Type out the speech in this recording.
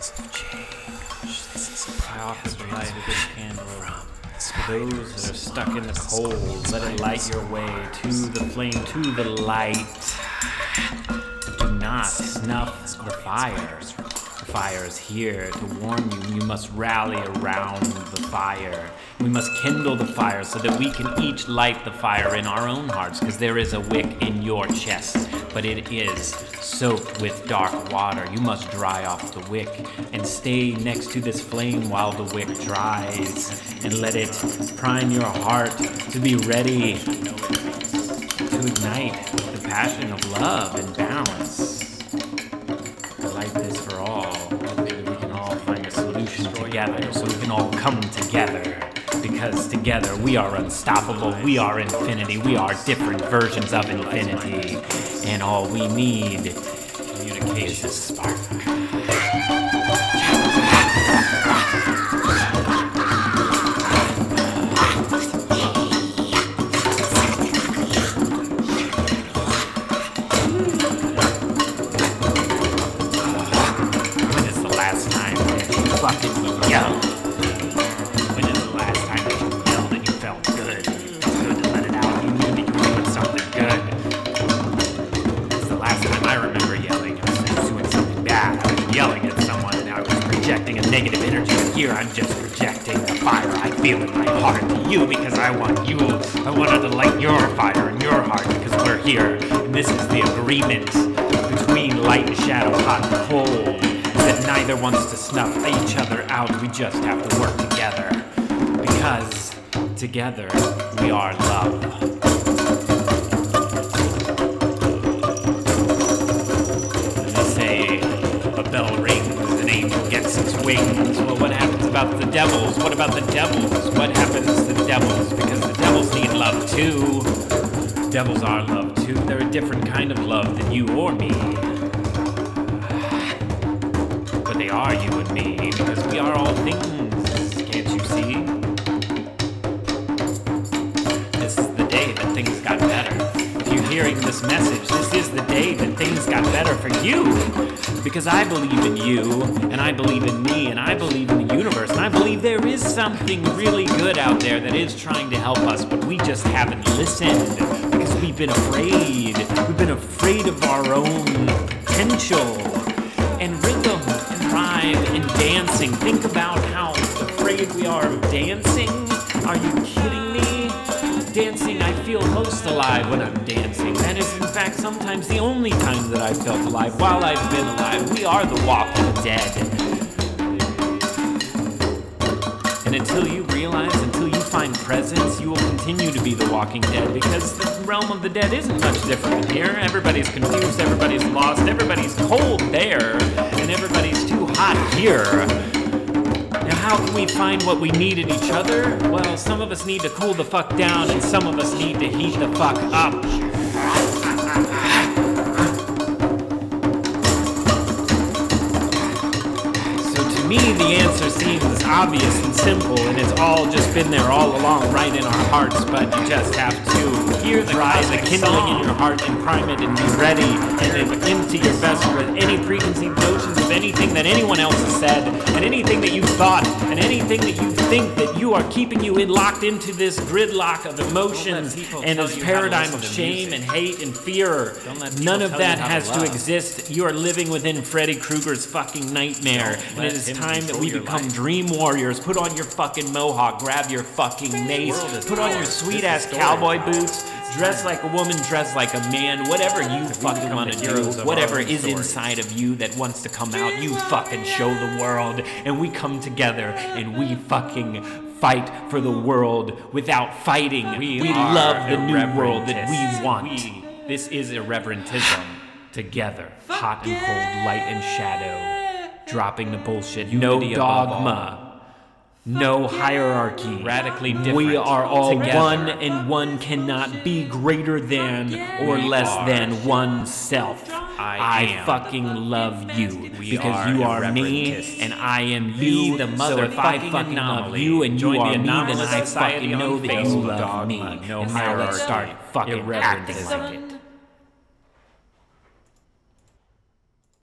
I offer the light of this candle to those that are stuck in the cold. Let it light your way to the flame, to the light. Do not snuff the fire. The fire is here to warn you. You must rally around the fire. We must kindle the fire so that we can each light the fire in our own hearts, because there is a wick in your chest, but it is soaked with dark water. You must dry off the wick and stay next to this flame while the wick dries, and let it prime your heart to be ready to ignite the passion of love and balance. I like this for all. Maybe we can all find a solution together so we can all come together. Because together we are unstoppable, we are infinity, we are different versions of infinity. And all we need is a spark. I'm just projecting the fire I feel in my heart to you because I want you. I wanted to light your fire in your heart because we're here. And this is the agreement between light and shadow, hot and cold. That neither wants to snuff each other out. We just have to work together. Because together we are love. Gets its wings. Well, what happens about the devils? What about the devils? What happens to the devils? Because the devils need love too. Devils are love too. They're a different kind of love than you or me. But they are you and me because we are all things. Can't you see? Hearing this message, this is the day that things got better for you. Because I believe in you, and I believe in me, and I believe in the universe, and I believe there is something really good out there that is trying to help us, but we just haven't listened because we've been afraid. We've been afraid of our own potential and rhythm and rhyme and dancing. Think about how afraid we are of dancing. Are you kidding me? Dancing, I feel most alive when I'm dancing. That is, in fact, sometimes the only time that I've felt alive while I've been alive. We are the walking dead. And until you realize, until you find presence, you will continue to be the walking dead because the realm of the dead isn't much different than here. Everybody's confused, everybody's lost, everybody's cold there, and everybody's too hot here. How can we find what we need in each other? Well, some of us need to cool the fuck down, and some of us need to heat the fuck up. So to me, the answer seems obvious and simple, and it's all just been there all along, right in our hearts. But you just have to hear the cry, the kindling in your heart, and prime it, and be ready, and then empty your vessel with any preconceived anything that anyone else has said, and anything that you've thought, and anything that you think that you are keeping you in, locked into this gridlock of emotions and this paradigm of shame and hate and fear. None of that has to exist. You are living within Freddy Krueger's fucking nightmare, and it is time that we become dream warriors. Put on your fucking mohawk, grab your fucking mace, put on your sweet ass cowboy boots, dress like a woman, dress like a man, whatever you fucking want to do, whatever is inside of you that wants to come out, you fucking show the world, and we come together and we fucking fight for the world without fighting. We, are love the new world that we want. This is irreverentism. Together, hot and cold, light and shadow, dropping the bullshit. No Unity above dogma, no hierarchy. Radically different. We are all Together. one, and one cannot be greater than or We less are. than oneself. I am. fucking love you We because are you are me and I am Be you. the so if I fucking love you and Join you the are me, then I fucking know that you love me. No and now let's start fucking acting like it.